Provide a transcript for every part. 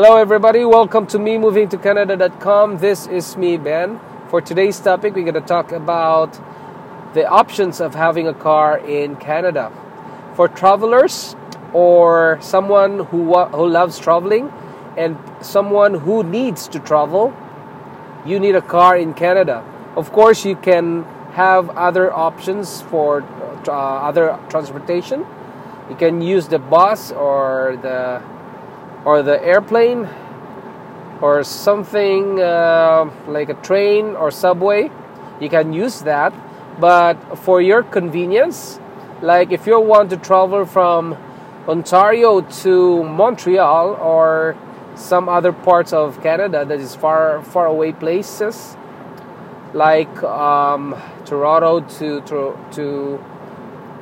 Hello, everybody. Welcome to me moving to Canada.com. This is me, Ben. For today's topic, we're going to talk about the options of having a car in Canada. For travelers or someone who, who loves traveling and someone who needs to travel, you need a car in Canada. Of course, you can have other options for uh, other transportation. You can use the bus or the or the airplane or something uh, like a train or subway. You can use that, but for your convenience, like if you want to travel from Ontario to Montreal or some other parts of Canada that is far far away places like um, Toronto to, to to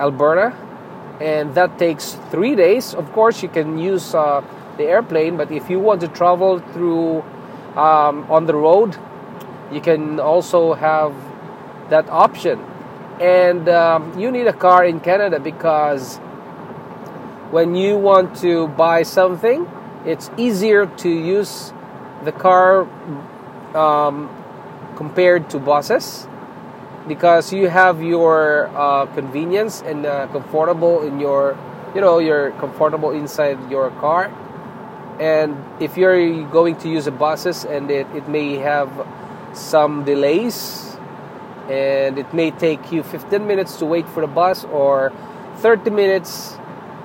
Alberta, and that takes three days. Of course, you can use uh, the airplane, but if you want to travel through um, on the road, you can also have that option. And um, you need a car in Canada because when you want to buy something, it's easier to use the car um, compared to buses because you have your uh, convenience and uh, comfortable in your you know you're comfortable inside your car and if you're going to use a buses and it, it may have some delays and it may take you 15 minutes to wait for the bus or 30 minutes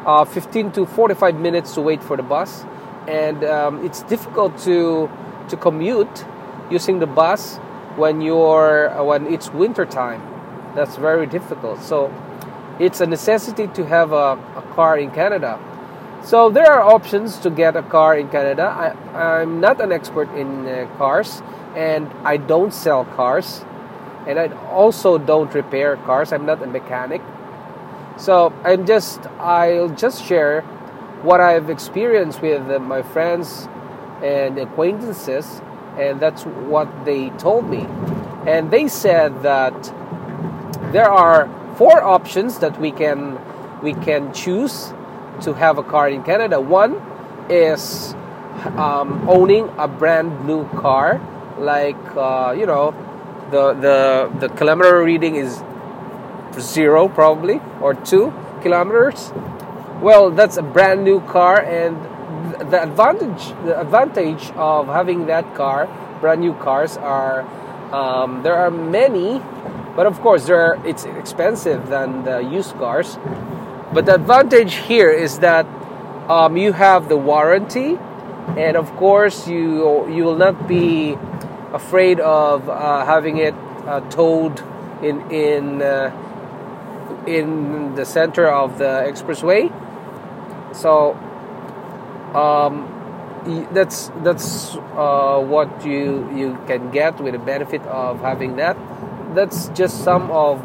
uh, 15 to 45 minutes to wait for the bus. And um, it's difficult to to commute using the bus when you're uh, when it's winter time. That's very difficult. So it's a necessity to have a, a car in canada so there are options to get a car in canada. I, i'm not an expert in uh, cars and i don't sell cars and i also don't repair cars. I'm not a mechanic. So i'm just i'll just share what I've experienced with uh, my friends and acquaintances, and that's what they told me. And they said that there are four options that we can we can choose to have a car in Canada. One is um, owning a brand new car, like uh, you know, the the the kilometer reading is zero probably or two kilometers well, that's a brand new car, and the advantage the advantage of having that car, brand new cars, are um, there are many, but of course there are, it's expensive than the used cars. But the advantage here is that um, you have the warranty, and of course you you will not be afraid of uh, having it uh, towed in in uh, in the center of the expressway so um, that's that's uh, what you you can get with the benefit of having that. That's just some of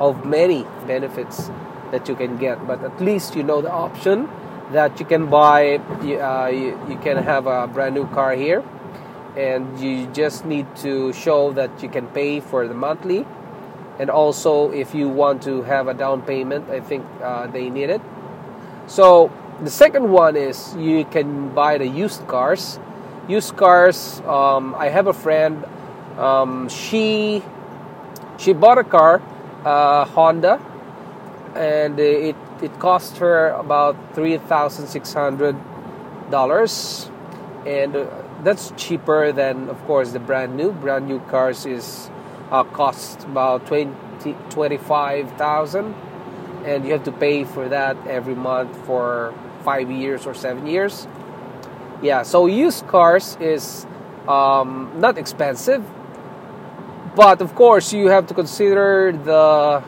of many benefits that you can get. But at least you know the option that you can buy. Uh, you, you can have a brand new car here, and you just need to show that you can pay for the monthly. And also, if you want to have a down payment, I think uh, they need it. So the second one is you can buy the used cars. Used cars. Um, I have a friend. Um, she she bought a car, uh, Honda, and it it cost her about three thousand six hundred dollars, and uh, that's cheaper than of course the brand new. Brand new cars is uh, cost about 20, 25,000 and you have to pay for that every month for five years or seven years. Yeah, so used cars is um, not expensive, but of course you have to consider the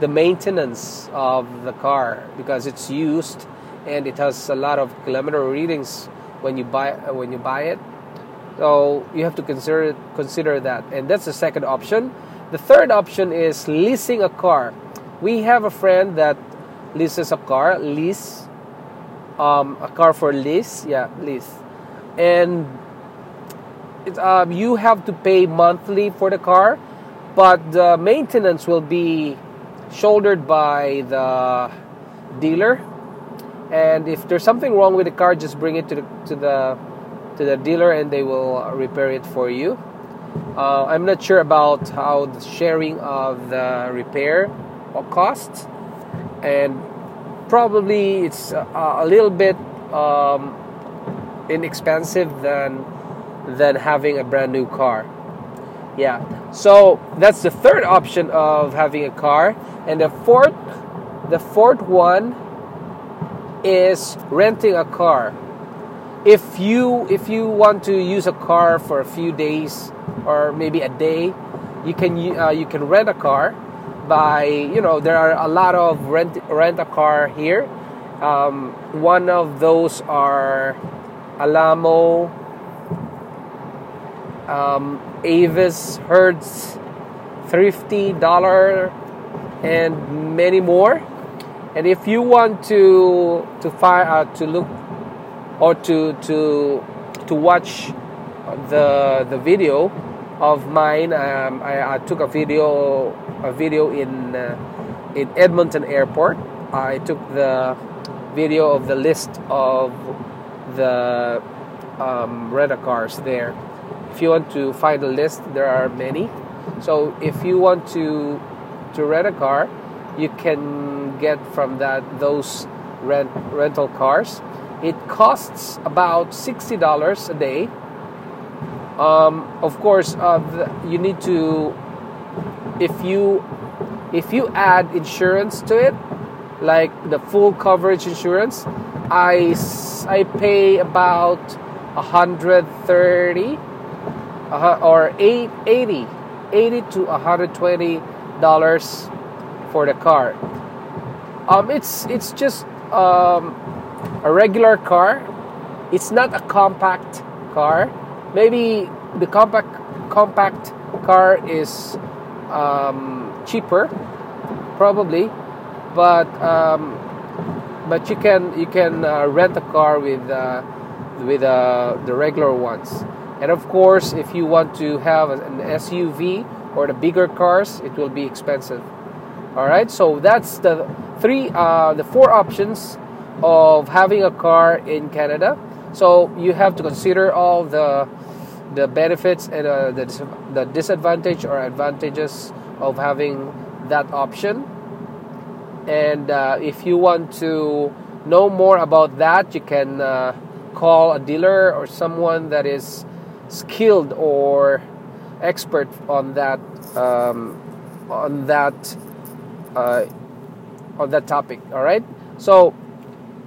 the maintenance of the car because it's used and it has a lot of kilometer readings when you buy when you buy it. So you have to consider consider that, and that's the second option. The third option is leasing a car. We have a friend that leases a car, lease um, a car for lease, yeah, lease, and it, um, you have to pay monthly for the car, but the maintenance will be shouldered by the dealer. And if there's something wrong with the car, just bring it to the to the to the dealer and they will repair it for you. Uh, I'm not sure about how the sharing of the repair costs, and probably it's a, a little bit um, inexpensive than than having a brand new car. Yeah, so that's the third option of having a car, and the fourth, the fourth one is renting a car. If you if you want to use a car for a few days or maybe a day, you can uh, you can rent a car by you know there are a lot of rent rent a car here. Um, one of those are Alamo, um, Avis, Hertz, Thrifty, Dollar, and many more. And if you want to to find uh, to look or to to to watch the the video of mine, um, I, I, took a video a video in uh, in Edmonton Airport. I took the video of the list of the um, rental cars there. If you want to find a list, there are many. So if you want to to rent a car, you can get from that those rent rental cars. It costs about sixty dollars a day. Um, of course, uh, the, you need to if you if you add insurance to it, like the full coverage insurance, I I pay about 130 uh, or 8, 80 80 to 120 dollars for the car. Um, it's it's just um, a regular car. It's not a compact car. Maybe the compact compact car is um, cheaper, probably, but um, but you can you can uh, rent a car with uh, with uh, the regular ones. And of course, if you want to have an SUV or the bigger cars, it will be expensive. All right, so that's the three, uh, the four options of having a car in Canada. So you have to consider all the the benefits and uh, the the disadvantage or advantages of having that option. And uh, if you want to know more about that, you can uh, call a dealer or someone that is skilled or expert on that um, on that uh, on that topic. All right. So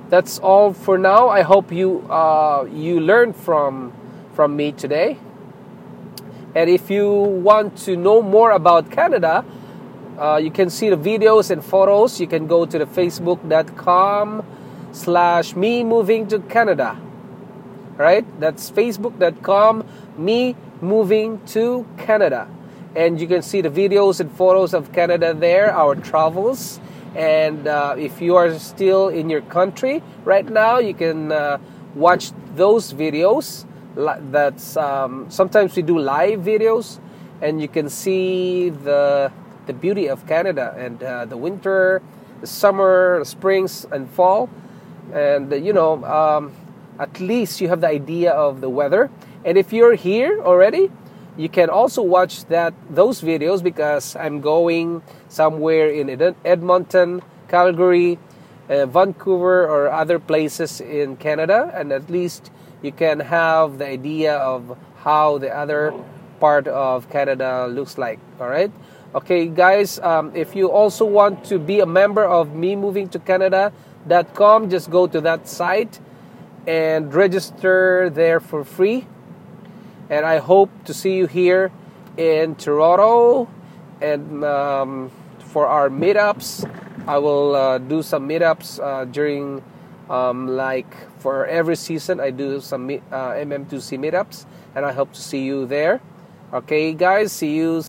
that's all for now. I hope you uh, you learned from from me today. And if you want to know more about Canada, uh, you can see the videos and photos. You can go to the facebook.com slash me moving to Canada. Right? That's facebook.com me moving to Canada and you can see the videos and photos of Canada there, our travels. And uh, if you are still in your country right now, you can uh, watch those videos. That's um, sometimes we do live videos, and you can see the the beauty of Canada and uh, the winter, the summer, the springs, and fall. And you know, um, at least you have the idea of the weather. And if you're here already, you can also watch that those videos because I'm going somewhere in Edmonton, Calgary, uh, Vancouver, or other places in Canada, and at least you can have the idea of how the other part of Canada looks like. All right. Okay, guys. Um, if you also want to be a member of me moving to Canada.com, just go to that site and register there for free and I hope to see you here in Toronto and um, for our meetups. I will uh, do some meetups uh, during um, like for every season. I do some uh, MM2C meetups, and I hope to see you there. Okay, guys, see you.